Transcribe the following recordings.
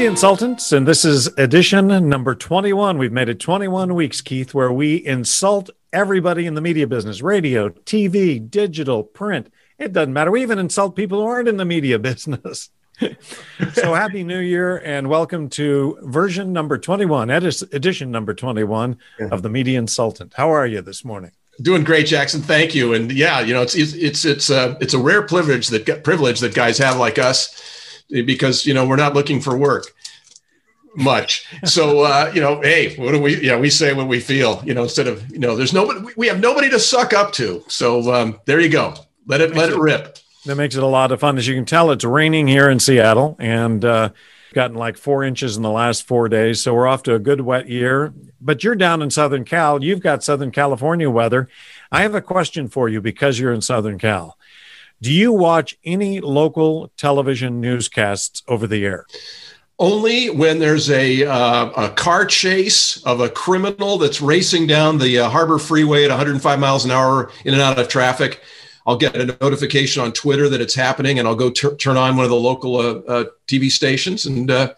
Media Insultants, and this is edition number 21. We've made it 21 weeks, Keith, where we insult everybody in the media business radio, TV, digital, print. It doesn't matter. We even insult people who aren't in the media business. so happy new year and welcome to version number 21 edition number 21 of the media insultant how are you this morning doing great jackson thank you and yeah you know it's it's it's it's a it's a rare privilege that privilege that guys have like us because you know we're not looking for work much so uh you know hey what do we yeah we say what we feel you know instead of you know there's nobody we have nobody to suck up to so um there you go let it let it rip that makes it a lot of fun. As you can tell, it's raining here in Seattle and uh, gotten like four inches in the last four days. So we're off to a good wet year. But you're down in Southern Cal. You've got Southern California weather. I have a question for you because you're in Southern Cal. Do you watch any local television newscasts over the air? Only when there's a, uh, a car chase of a criminal that's racing down the uh, Harbor Freeway at 105 miles an hour in and out of traffic I'll get a notification on Twitter that it's happening, and I'll go t- turn on one of the local uh, uh, TV stations, and uh,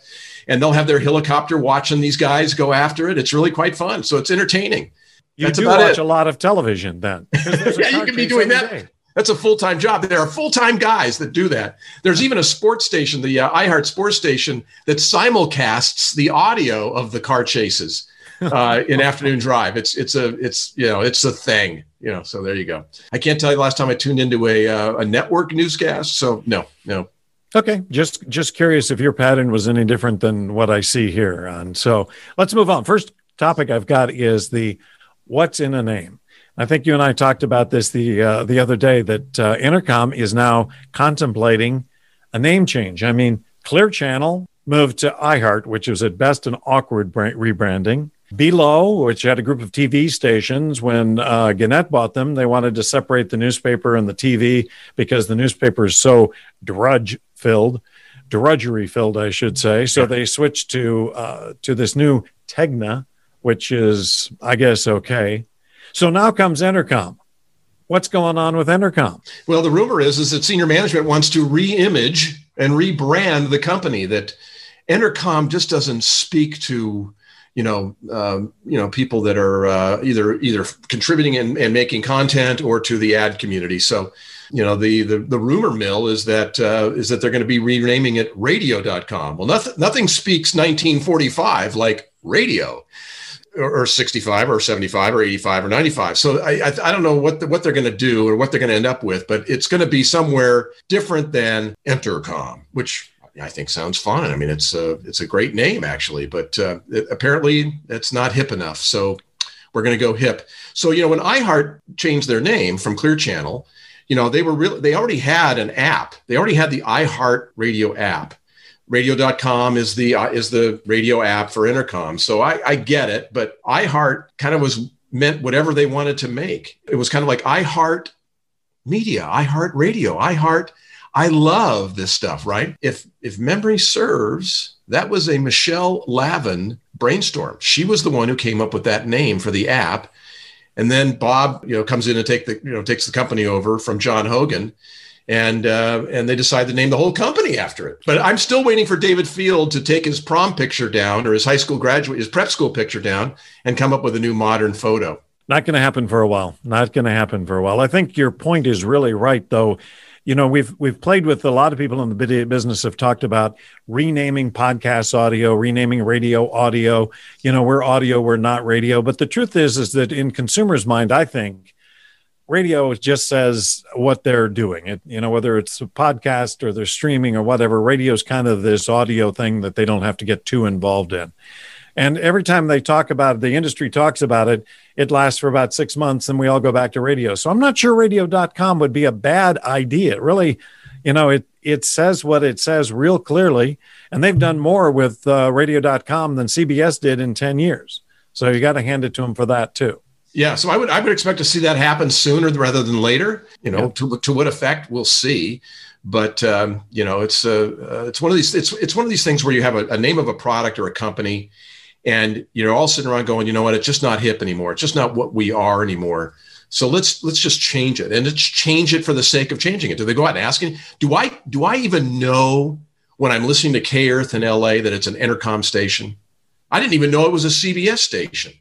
and they'll have their helicopter watching these guys go after it. It's really quite fun. So it's entertaining. You That's do watch it. a lot of television then. yeah, you can be doing that. Day. That's a full time job. There are full time guys that do that. There's even a sports station, the uh, iHeart Sports Station, that simulcasts the audio of the car chases uh, in afternoon drive. It's it's a it's you know it's a thing. You know, so there you go. I can't tell you the last time I tuned into a uh, a network newscast. So no, no. Okay, just just curious if your pattern was any different than what I see here. And so let's move on. First topic I've got is the what's in a name. I think you and I talked about this the uh, the other day that uh, Entercom is now contemplating a name change. I mean, Clear Channel moved to iHeart, which was at best an awkward rebranding. Belo, which had a group of TV stations, when uh, Gannett bought them, they wanted to separate the newspaper and the TV because the newspaper is so drudge filled, drudgery filled, I should say. So they switched to uh, to this new Tegna, which is, I guess, okay. So now comes Entercom. What's going on with Entercom? Well, the rumor is is that senior management wants to re-image and rebrand the company. That Entercom just doesn't speak to you know, um, you know, people that are uh, either either contributing and, and, making content or to the ad community. So, you know, the the, the rumor mill is that uh, is that they're going to be renaming it Radio.com. Well, nothing nothing speaks 1945 like radio. Or, 65 or 75 or 85 or 95 so i i, I don't know what the, what they're going to do or what they're going to end up with but it's going to be somewhere different than entercom which I think sounds fun. I mean, it's a it's a great name actually, but uh, it, apparently it's not hip enough. So we're going to go hip. So you know, when iHeart changed their name from Clear Channel, you know they were really they already had an app. They already had the iHeart Radio app. Radio.com is the uh, is the radio app for Entercom So I, I get it, but iHeart kind of was meant whatever they wanted to make. It was kind of like iHeart Media, iHeart Radio, iHeart I love this stuff, right? If if memory serves, that was a Michelle Lavin brainstorm. She was the one who came up with that name for the app. And then Bob, you know, comes in and take the, you know, takes the company over from John Hogan, and uh, and they decide to name the whole company after it. But I'm still waiting for David Field to take his prom picture down or his high school graduate, his prep school picture down, and come up with a new modern photo. Not going to happen for a while. Not going to happen for a while. I think your point is really right, though you know we've we've played with a lot of people in the business have talked about renaming podcast audio renaming radio audio you know we're audio we're not radio but the truth is is that in consumers mind i think radio just says what they're doing it you know whether it's a podcast or they're streaming or whatever radio is kind of this audio thing that they don't have to get too involved in and every time they talk about it, the industry talks about it, it lasts for about six months and we all go back to radio. So I'm not sure radio.com would be a bad idea. Really, you know, it, it says what it says real clearly. And they've done more with uh, radio.com than CBS did in 10 years. So you got to hand it to them for that too. Yeah, so I would I would expect to see that happen sooner rather than later. You know, yeah. to to what effect we'll see, but um, you know, it's uh, uh, it's one of these it's it's one of these things where you have a, a name of a product or a company, and you're all sitting around going, you know what, it's just not hip anymore. It's just not what we are anymore. So let's let's just change it, and let's change it for the sake of changing it. Do they go out and ask? Do I do I even know when I'm listening to K Earth in LA that it's an Entercom station? I didn't even know it was a CBS station.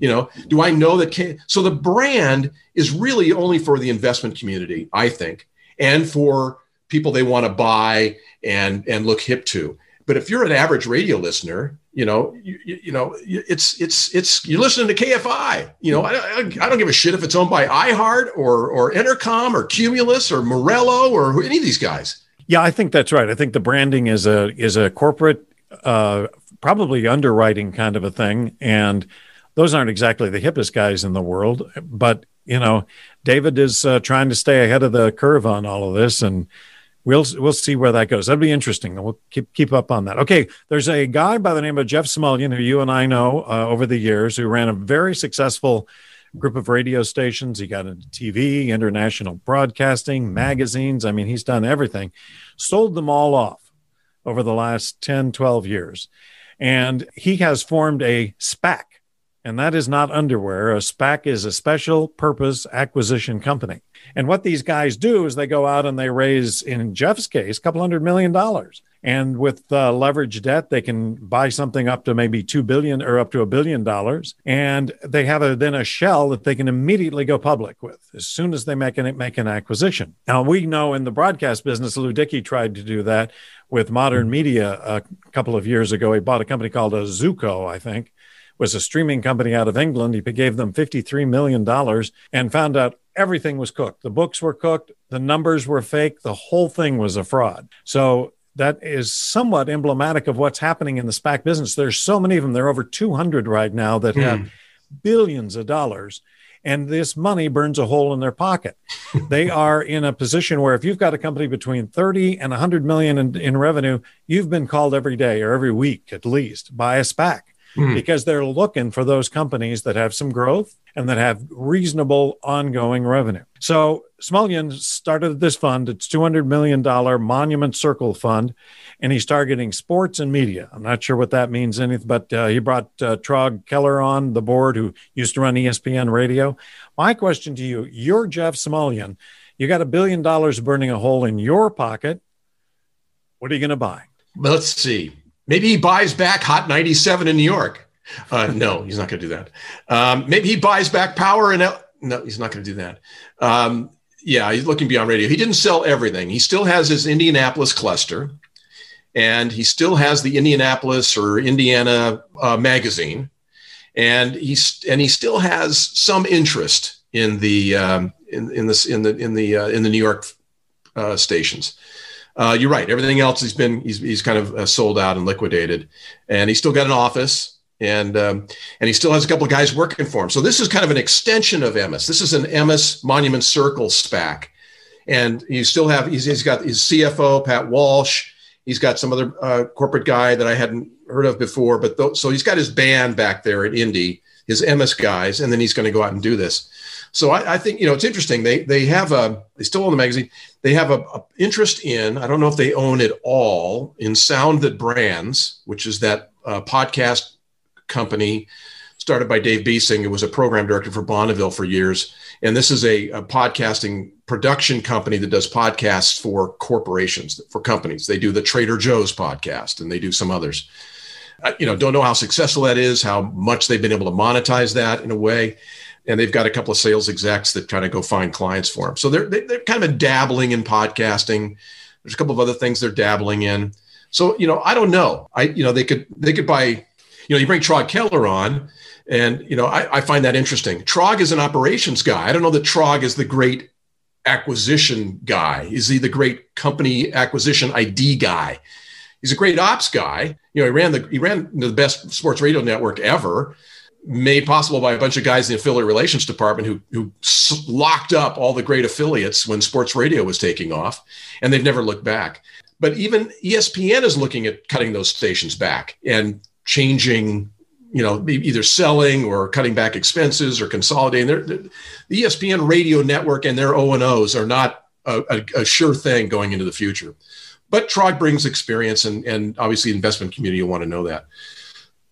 You know, do I know that? K- so the brand is really only for the investment community, I think, and for people they want to buy and and look hip to. But if you're an average radio listener, you know, you, you know, it's it's it's you're listening to KFI. You know, I, I don't give a shit if it's owned by iHeart or or Entercom or Cumulus or Morello or any of these guys. Yeah, I think that's right. I think the branding is a is a corporate, uh, probably underwriting kind of a thing, and those aren't exactly the hippest guys in the world. But you know, David is uh, trying to stay ahead of the curve on all of this, and we'll we'll see where that goes. That'll be interesting. We'll keep keep up on that. Okay, there's a guy by the name of Jeff Smulyan who you and I know uh, over the years who ran a very successful group of radio stations. He got into TV, international broadcasting, magazines. I mean, he's done everything. Sold them all off over the last 10, 12 years. And he has formed a SPAC, and that is not underwear. A SPAC is a special purpose acquisition company. And what these guys do is they go out and they raise, in Jeff's case, a couple hundred million dollars. And with uh, leverage debt, they can buy something up to maybe two billion or up to a billion dollars, and they have a, then a shell that they can immediately go public with as soon as they make an make an acquisition. Now we know in the broadcast business, Lew Dickey tried to do that with Modern Media a couple of years ago. He bought a company called Akazoo, I think, was a streaming company out of England. He gave them $53 million and found out everything was cooked. The books were cooked, the numbers were fake, the whole thing was a fraud. So that is somewhat emblematic of what's happening in the SPAC business. There's so many of them. There are over 200 right now that have mm. billions of dollars, and this money burns a hole in their pocket. they are in a position where if you've got a company between 30 and 100 million in, in revenue, you've been called every day or every week at least by a SPAC mm. because they're looking for those companies that have some growth and that have reasonable ongoing revenue. So Smulyan started this fund. It's $200 million Monument Circle Fund, and he's targeting sports and media. I'm not sure what that means, anything, but uh, he brought uh, Traug Keller on the board, who used to run ESPN radio. My question to you you're Jeff Smulyan. You got a billion dollars burning a hole in your pocket. What are you going to buy? Let's see. Maybe he buys back Hot 97 in New York. Uh, no, he's not going to do that. Um, maybe he buys back Power in. El- no, he's not going to do that. Um, yeah, he's looking beyond radio. He didn't sell everything. He still has his Indianapolis cluster, and he still has the Indianapolis or Indiana uh, magazine, and he's and he still has some interest in the um, in in in the in the uh, in the New York uh, stations. Uh, you're right. Everything else he's been he's he's kind of uh, sold out and liquidated, and he's still got an office, and um, and he still has a couple of guys working for him. So this is kind of an extension of Emmis. This is an Emmis Monument Circle SPAC, and you still have he's, he's got his CFO Pat Walsh. He's got some other uh, corporate guy that I hadn't heard of before, but th- so he's got his band back there at Indy, his Emmis guys, and then he's going to go out and do this. So I, I, think you know it's interesting. They they have a they still own the magazine. They have a, a, interest in I don't know if they own it all in Sound That Brands, which is that uh, podcast company started by Dave Beasing, who was a program director for Bonneville for years. And this is a, a podcasting production company that does podcasts for corporations, for companies. They do the Trader Joe's podcast, and they do some others. I, you know, don't know how successful that is, how much they've been able to monetize that in a way and they've got a couple of sales execs that kind of go find clients for them. So they're they're kind of dabbling in podcasting. There's a couple of other things they're dabbling in. So you know, I don't know. I you know they could they could buy. You know, you bring Traug Keller on, and you know I, I find that interesting. Traug is an operations guy. I don't know that Traug is the great acquisition guy. Is he the great company acquisition ID guy? He's a great ops guy. You know, he ran the he ran the best sports radio network ever made possible by a bunch of guys in the affiliate relations department who who locked up all the great affiliates when sports radio was taking off, and they've never looked back. But even ESPN is looking at cutting those stations back and changing, you know, either selling or cutting back expenses or consolidating. They're, they're, the ESPN radio network and their O and O's are not a, a, a sure thing going into the future. But Traug brings experience, and, and obviously, investment community will want to know that.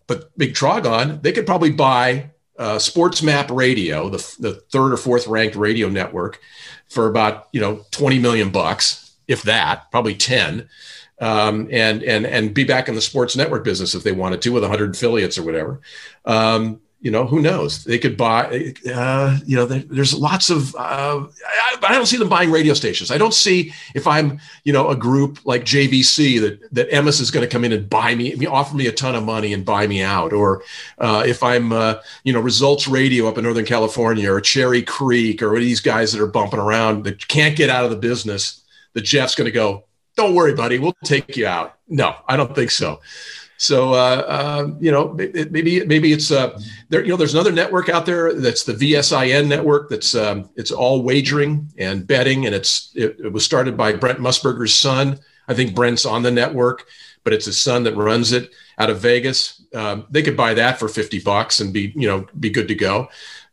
But Big Trogon, they could probably buy uh, Sports Map Radio, the, the third or fourth ranked radio network, for about you know 20 million bucks, if that, probably 10. um, and and and be back in the sports network business if they wanted to with 100 affiliates or whatever. Um, you know, who knows? They could buy. Uh, you know, there, there's lots of. Uh, I, I, don't see them buying radio stations. I don't see if I'm, you know, a group like JVC that that Emmis is going to come in and buy me, offer me a ton of money and buy me out, or uh, if I'm, uh, you know, Results Radio up in Northern California, or Cherry Creek, or these guys that are bumping around that can't get out of the business. that Jeff's going to go. Don't worry, buddy. We'll take you out. No, I don't think so. So uh, uh, you know, maybe maybe it's uh, there. You know, there's another network out there that's the VSIN network. That's um, it's all wagering and betting, and it's it, it, was started by Brent Musburger's son. I think Brent's on the network, but it's his son that runs it out of Vegas. Um, they could buy that for fifty bucks and be you know be good to go.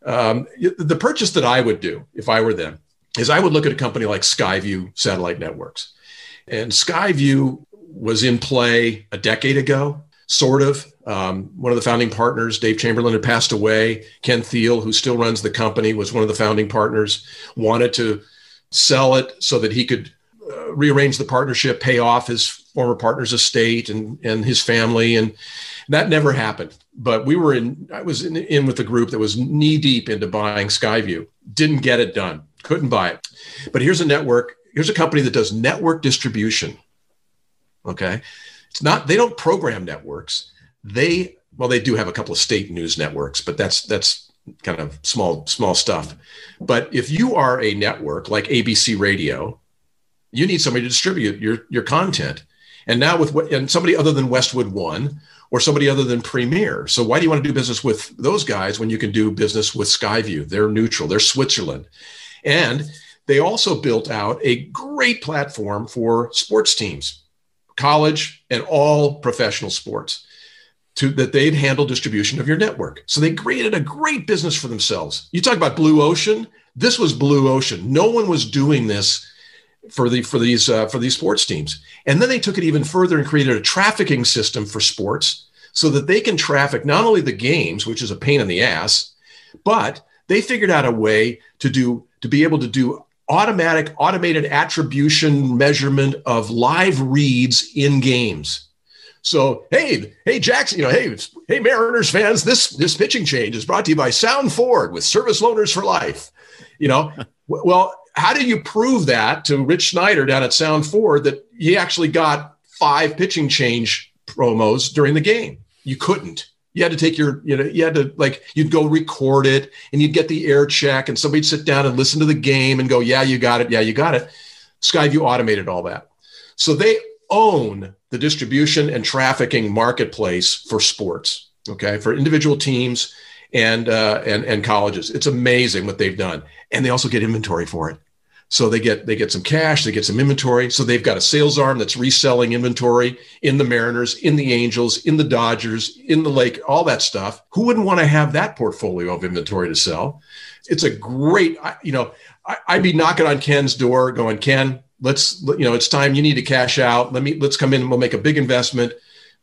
Um, the purchase that I would do if I were them is I would look at a company like Skyview Satellite Networks, and Skyview was in play a decade ago, sort of. Um, one of the founding partners, Dave Chamberlain, had passed away. Ken Thiel, who still runs the company, was one of the founding partners, wanted to sell it so that he could uh, rearrange the partnership, pay off his former partner's estate and, and his family. And that never happened. But we were in, I was in, in with a group that was knee deep into buying Skyview. Didn't get it done, couldn't buy it. But here's a network, here's a company that does network distribution Okay. It's not, they don't program networks. They, well, they do have a couple of state news networks, but that's, that's kind of small, small stuff. But if you are a network like ABC Radio, you need somebody to distribute your, your content. And now with and somebody other than Westwood One or somebody other than Premier. So why do you want to do business with those guys when you can do business with Skyview? They're neutral. They're Switzerland. And they also built out a great platform for sports teams college, and all professional sports to that they'd handle distribution of your network. So they created a great business for themselves. You talk about blue ocean. This was blue ocean. No one was doing this for the for these uh, for these sports teams. And then they took it even further and created a trafficking system for sports so that they can traffic not only the games, which is a pain in the ass, but they figured out a way to do to be able to do automatic automated attribution measurement of live reads in games. So hey, hey Jackson, you know, hey, hey Mariners fans, this this pitching change is brought to you by Sound Ford with service loaners for life. You know, well, how do you prove that to Rich Schneider down at Sound Ford that he actually got five pitching change promos during the game? You couldn't you had to take your you know you had to like you'd go record it and you'd get the air check and somebody'd sit down and listen to the game and go yeah you got it. Yeah you got it. Skyview automated all that. So they own the distribution and trafficking marketplace for sports okay for individual teams and uh, and and colleges. It's amazing what they've done. And they also get inventory for it so they get they get some cash, they get some inventory. So they've got a sales arm that's reselling inventory in the Mariners, in the Angels, in the Dodgers, in the Lake, all that stuff. Who wouldn't want to have that portfolio of inventory to sell? It's a great, you know, I'd be knocking on Ken's door, going, Ken, let's, you know, it's time. You need to cash out. Let me let's come in. and We'll make a big investment.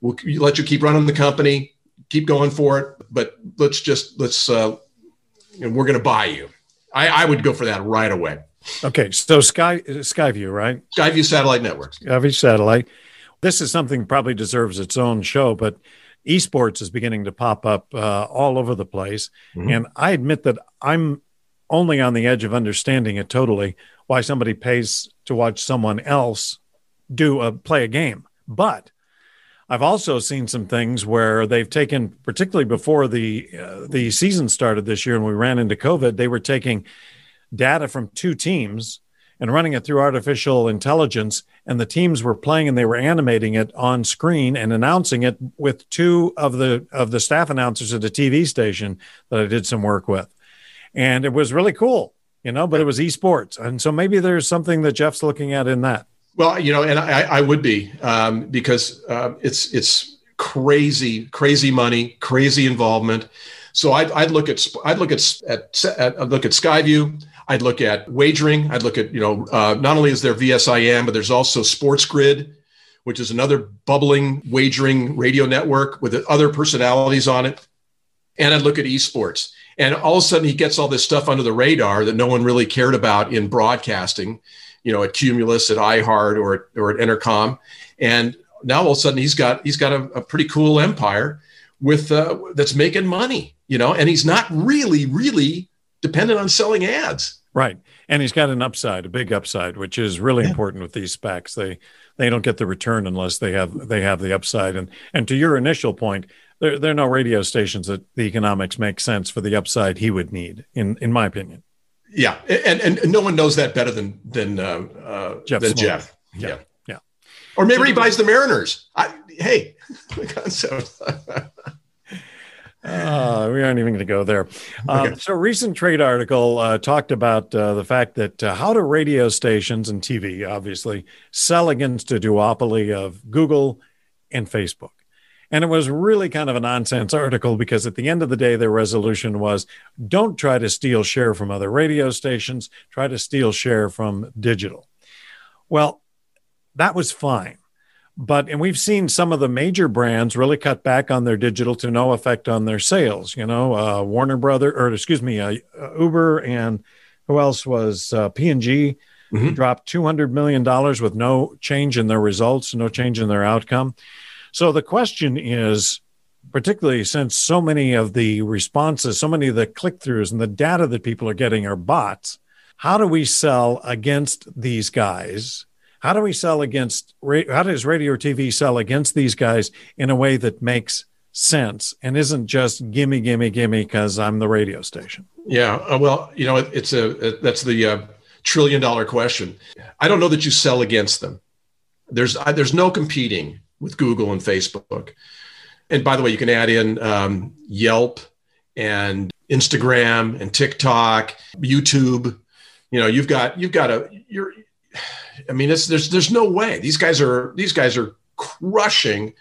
We'll let you keep running the company, keep going for it. But let's just let's, uh, know, we're going to buy you. I, I would go for that right away. Okay, so Sky Skyview, right? Skyview Satellite Networks. Skyview Satellite. This is something probably deserves its own show, but esports is beginning to pop up uh, all over the place, mm-hmm. and I admit that I'm only on the edge of understanding it totally why somebody pays to watch someone else do a play a game, but. I've also seen some things where they've taken, particularly before the uh, the season started this year, and we ran into COVID. They were taking data from two teams and running it through artificial intelligence and the teams were playing and they were animating it on screen and announcing it with two of the of the staff announcers at a TV station that I did some work with. And it was really cool you know but it was esports. And so maybe there's something that Jeff's looking at in that. Well you know and I, I would be um, because uh, it's it's crazy crazy money crazy involvement. So I'd, I'd look at I'd look at, at, at I'd look at Skyview I'd look at wagering. I'd look at, you know, uh, not only is there VSIN, but there's also Sports Grid, which is another bubbling wagering radio network with other personalities on it. And I'd look at esports. And all of a sudden, he gets all this stuff under the radar that no one really cared about in broadcasting, you know, at Cumulus, at iHeart, or, or at Entercom. and now all of a sudden he's got he's got a, a pretty cool empire with uh, that's making money, you know, and he's not really really dependent on selling ads. Right. And he's got an upside, a big upside, which is really yeah. important with these SPACs. They they don't get the return unless they have they have the upside. And and to your initial point, there there are no radio stations that the economics make sense for the upside he would need, in in my opinion. Yeah, and and, no one knows that better than than uh, uh, Jeff than Jeff. Yeah. yeah. yeah, Or maybe he buys the Mariners. I, hey, the concept. Uh, we aren't even going to go there. Um, okay. So, recent trade article uh, talked about uh, the fact that uh, how do radio stations and TV, obviously, sell against a duopoly of Google and Facebook. And it was really kind of a nonsense article because at the end of the day, their resolution was don't try to steal share from other radio stations, try to steal share from digital. Well, that was fine. But, and we've seen some of the major brands really cut back on their digital to no effect on their sales. You know, uh, Warner Brother, or excuse me, uh, Uber and who else was uh, P&G mm-hmm. dropped $200 million with no change in their results, no change in their outcome. So the question is, particularly since so many of the responses, so many of the click throughs and the data that people are getting are bots, how do we sell against these guys? How do we sell against, how does radio or TV sell against these guys in a way that makes sense and isn't just gimme, gimme, gimme because I'm the radio station? Yeah. Uh, well, you know, it, it's a, it, that's the uh, trillion dollar question. I don't know that you sell against them. There's, uh, there's no competing with Google and Facebook. And by the way, you can add in um, Yelp and Instagram and TikTok, YouTube. You know, you've got you've got a you're. I mean, it's there's there's no way these guys are these guys are crushing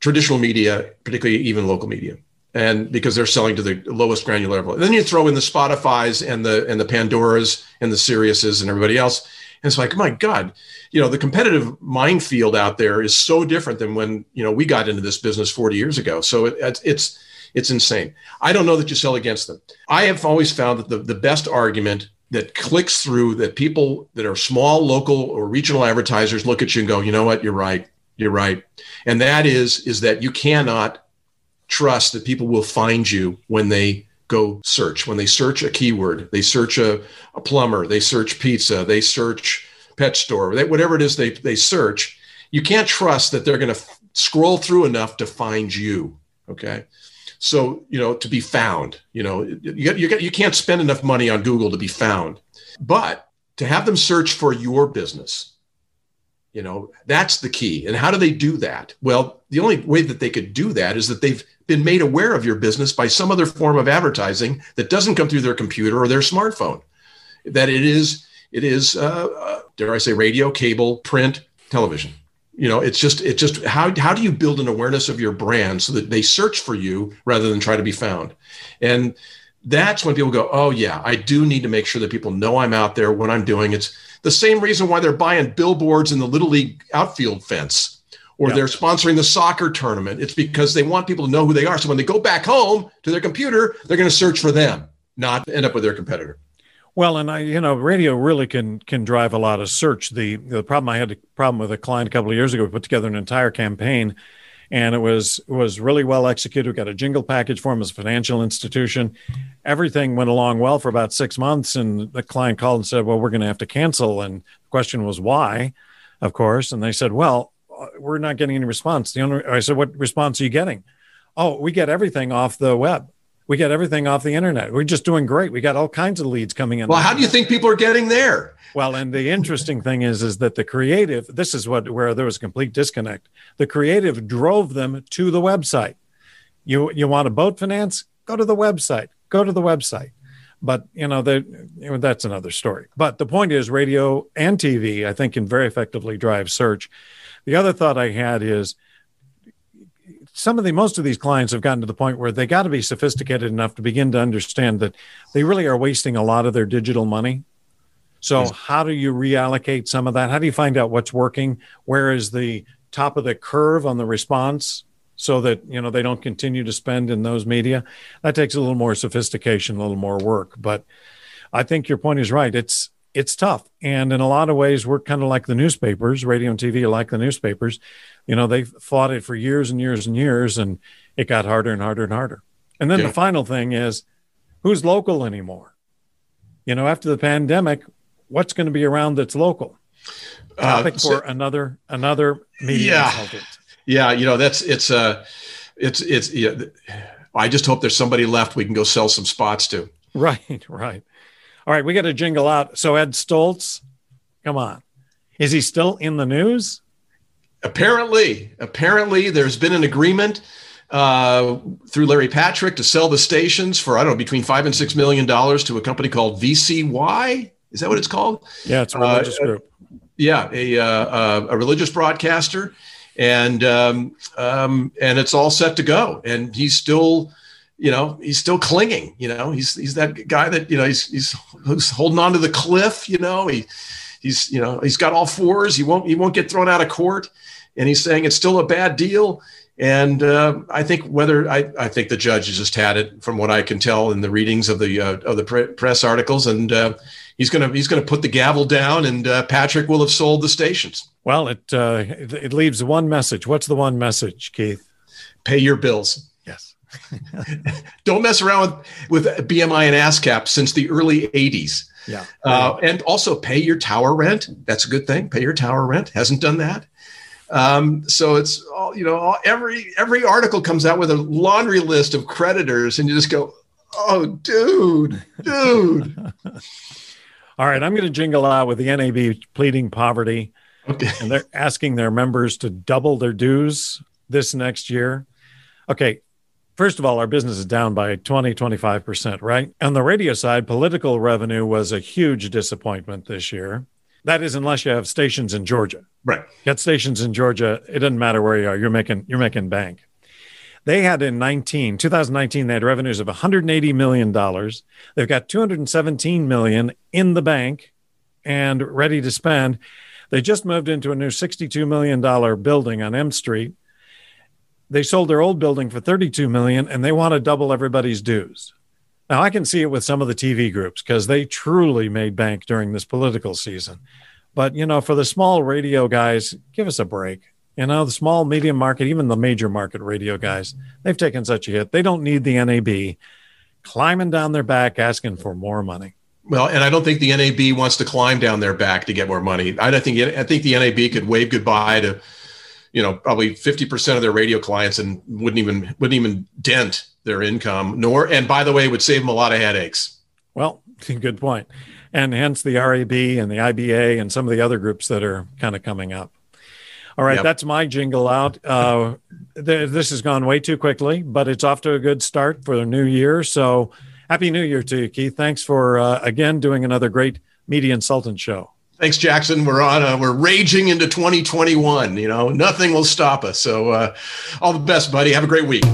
traditional media, particularly even local media, and because they're selling to the lowest granular level. And then you throw in the Spotify's and the and the Pandoras and the Siriuses and everybody else, and it's like, my God, you know, the competitive minefield out there is so different than when, you know, we got into this business 40 years ago. So it, it's, it's insane. I don't know that you sell against them. I have always found that the, the best argument that clicks through that people that are small, local or regional advertisers look at you and go, you know what, you're right. You're right. And that is, is that you cannot trust that people will find you when they go search. When they search a keyword, they search a, a plumber, they search pizza, they search pet store, they, whatever it is they, they search, you can't trust that they're going to f- scroll through enough to find you. Okay. So, you know, to be found, you know, you, you, you can't spend enough money on Google to be found, but to have them search for your business, you know, that's the key. And how do they do that? Well, the only way that they could do that is that they've been made aware of your business by some other form of advertising that doesn't come through their computer or their smartphone. That it is, it is, uh, uh, dare I say, radio, cable, print, television. You know, it's just, it's just how how do you build an awareness of your brand so that they search for you rather than try to be found, and that's when people go, oh yeah, I do need to make sure that people know I'm out there, what I'm doing. It's the same reason why they're buying billboards in the little league outfield fence or they're sponsoring the soccer tournament. It's because they want people to know who they are. So when they go back home to their computer, they're going to search for them, not end up with their competitor. Well, and I, you know, radio really can can drive a lot of search. The the problem I had a problem with a client a couple of years ago. We put together an entire campaign, and it was it was really well executed. We got a jingle package for him as a financial institution. Everything went along well for about six months, and the client called and said, "Well, we're going to have to cancel." And the question was why, of course. And they said, "Well, uh, we're not getting any response. The only I said, what response are you getting? Oh, we get everything off the web. We get everything off the internet. We're just doing great. We got all kinds of leads coming in. Well, how do you think people are getting there? Well, and the interesting thing is, is that the creative. This is what where there was a complete disconnect. The creative drove them to the website. You you want a boat finance? Go to the website. Go to the website. But you know, that that's another story. But the point is, radio and TV, I think, can very effectively drive search. The other thought I had is some of the most of these clients have gotten to the point where they got to be sophisticated enough to begin to understand that they really are wasting a lot of their digital money. So yes. how do you reallocate some of that? How do you find out what's working? Where is the top of the curve on the response so that you know they don't continue to spend in those media? That takes a little more sophistication, a little more work. But I think your point is right. It's it's tough. And in a lot of ways, we're kind of like the newspapers, radio and TV like the newspapers. You know, they fought it for years and years and years, and it got harder and harder and harder. And then yeah. the final thing is who's local anymore? You know, after the pandemic, what's going to be around that's local? Uh, Topic uh, so, for another another media yeah, consultant. Yeah, you know, that's it's uh it's it's yeah, I just hope there's somebody left we can go sell some spots to. Right, right. All right, we got to jingle out. So Ed Stolz, come on. Is he still in the news? Apparently, apparently there's been an agreement uh, through Larry Patrick to sell the stations for I don't know between five and six million dollars to a company called VCY. Is that what it's called? Yeah, it's a religious uh, group. Yeah, a, uh, a religious broadcaster, and um, um, and it's all set to go. And he's still you know, he's still clinging. You know, he's he's that guy that you know he's he's, he's holding on to the cliff. You know, he he's you know he's got all fours. He won't he won't get thrown out of court, and he's saying it's still a bad deal. And uh, I think whether I, I think the judge has just had it from what I can tell in the readings of the uh, of the pre- press articles, and uh, he's gonna he's gonna put the gavel down, and uh, Patrick will have sold the stations. Well, it uh, it leaves one message. What's the one message, Keith? Pay your bills. Don't mess around with, with BMI and ASCAP since the early 80s. Yeah. Uh, and also pay your tower rent. That's a good thing. Pay your tower rent. Hasn't done that. Um, so it's all, you know, all, every, every article comes out with a laundry list of creditors and you just go, oh, dude, dude. all right. I'm going to jingle out with the NAB pleading poverty. Okay. And they're asking their members to double their dues this next year. Okay first of all, our business is down by 20, 25%, right? On the radio side, political revenue was a huge disappointment this year. That is, unless you have stations in Georgia. Right. Get stations in Georgia. It doesn't matter where you are. You're making, you're making bank. They had in 19, 2019, they had revenues of $180 million. They've got 217 million in the bank and ready to spend. They just moved into a new $62 million building on M Street they sold their old building for 32 million and they want to double everybody's dues. Now I can see it with some of the TV groups because they truly made bank during this political season. But you know, for the small radio guys, give us a break. You know, the small, medium market, even the major market radio guys, they've taken such a hit. They don't need the NAB climbing down their back asking for more money. Well, and I don't think the NAB wants to climb down their back to get more money. I think I think the NAB could wave goodbye to you know probably 50% of their radio clients and wouldn't even wouldn't even dent their income nor and by the way would save them a lot of headaches. Well good point. And hence the rab and the iba and some of the other groups that are kind of coming up. All right yep. that's my jingle out. Uh, th- this has gone way too quickly but it's off to a good start for the new year. So happy new year to you keith. Thanks for uh, again doing another great media consultant show Thanks, Jackson. We're on. A, we're raging into 2021. You know, nothing will stop us. So, uh, all the best, buddy. Have a great week.